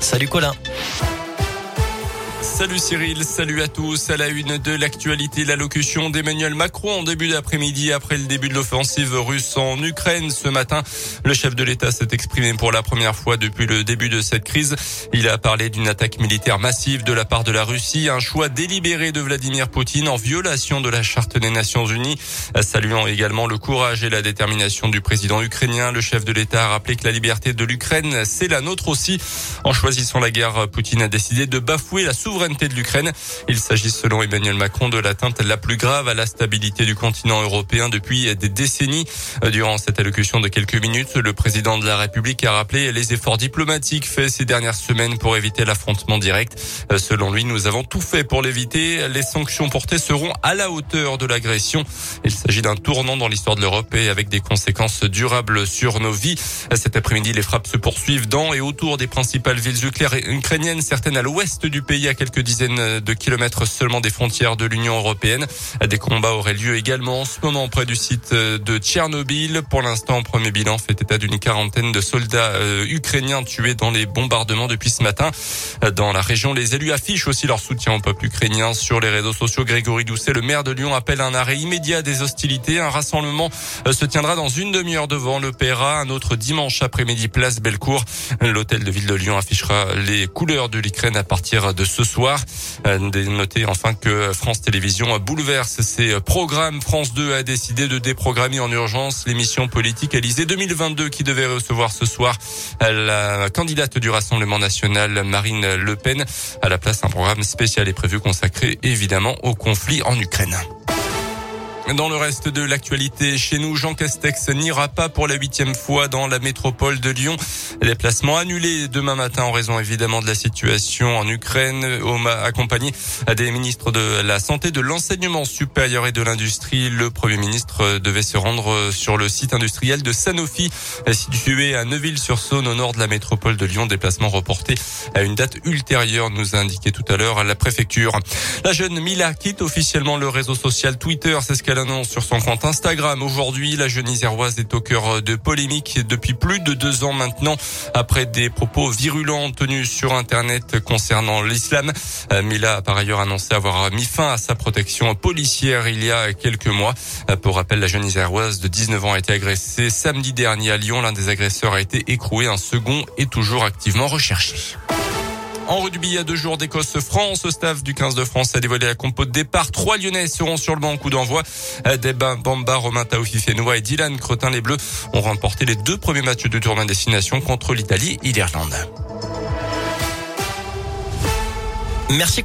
Salut Colin. Salut Cyril, salut à tous. À la une de l'actualité, l'allocution d'Emmanuel Macron en début d'après-midi après le début de l'offensive russe en Ukraine. Ce matin, le chef de l'État s'est exprimé pour la première fois depuis le début de cette crise. Il a parlé d'une attaque militaire massive de la part de la Russie, un choix délibéré de Vladimir Poutine en violation de la charte des Nations Unies. Saluant également le courage et la détermination du président ukrainien, le chef de l'État a rappelé que la liberté de l'Ukraine, c'est la nôtre aussi. En choisissant la guerre, Poutine a décidé de bafouer la souveraineté de l'Ukraine. Il s'agit selon Emmanuel Macron de l'atteinte la plus grave à la stabilité du continent européen depuis des décennies. Durant cette allocution de quelques minutes, le président de la République a rappelé les efforts diplomatiques faits ces dernières semaines pour éviter l'affrontement direct. Selon lui, nous avons tout fait pour l'éviter. Les sanctions portées seront à la hauteur de l'agression. Il s'agit d'un tournant dans l'histoire de l'Europe et avec des conséquences durables sur nos vies. Cet après-midi, les frappes se poursuivent dans et autour des principales villes ukrainiennes, certaines à l'ouest du pays, à quelques dizaines de kilomètres seulement des frontières de l'Union européenne. Des combats auraient lieu également en ce moment près du site de Tchernobyl. Pour l'instant, premier bilan fait état d'une quarantaine de soldats euh, ukrainiens tués dans les bombardements depuis ce matin. Dans la région, les élus affichent aussi leur soutien au peuple ukrainien sur les réseaux sociaux. Grégory Doucet, le maire de Lyon, appelle un arrêt immédiat des hostilités. Un rassemblement euh, se tiendra dans une demi-heure devant l'Opéra. Un autre dimanche après-midi, place Bellecour. L'hôtel de ville de Lyon affichera les couleurs de l'Ukraine à partir de ce soir Euh, noter enfin que France Télévisions bouleverse ses programmes. France 2 a décidé de déprogrammer en urgence l'émission politique Élysée 2022 qui devait recevoir ce soir la candidate du Rassemblement national Marine Le Pen. À la place, un programme spécial est prévu consacré évidemment au conflit en Ukraine. Dans le reste de l'actualité, chez nous, Jean Castex n'ira pas pour la huitième fois dans la métropole de Lyon. Déplacement annulé demain matin en raison évidemment de la situation en Ukraine, accompagné des ministres de la Santé, de l'Enseignement supérieur et de l'Industrie. Le Premier ministre devait se rendre sur le site industriel de Sanofi, situé à Neuville-sur-Saône, au nord de la métropole de Lyon. Déplacement reporté à une date ultérieure, nous a indiqué tout à l'heure la préfecture. La jeune Mila quitte officiellement le réseau social Twitter. C'est ce qu'elle annonce sur son compte Instagram. Aujourd'hui, la jeune iséroise est au cœur de polémiques depuis plus de deux ans maintenant, après des propos virulents tenus sur Internet concernant l'islam. Euh, Mila a par ailleurs annoncé avoir mis fin à sa protection policière il y a quelques mois. Euh, pour rappel, la jeune iséroise de 19 ans a été agressée samedi dernier à Lyon. L'un des agresseurs a été écroué. Un second est toujours activement recherché. En rugby, a deux jours d'Écosse-France. Staff du 15 de France a dévoilé la compo de départ. Trois Lyonnais seront sur le banc coup d'envoi. Deba Bamba, Romain Taoufi Fenoua et Dylan Cretin. Les Bleus ont remporté les deux premiers matchs du tournoi destination contre l'Italie et l'Irlande. Merci.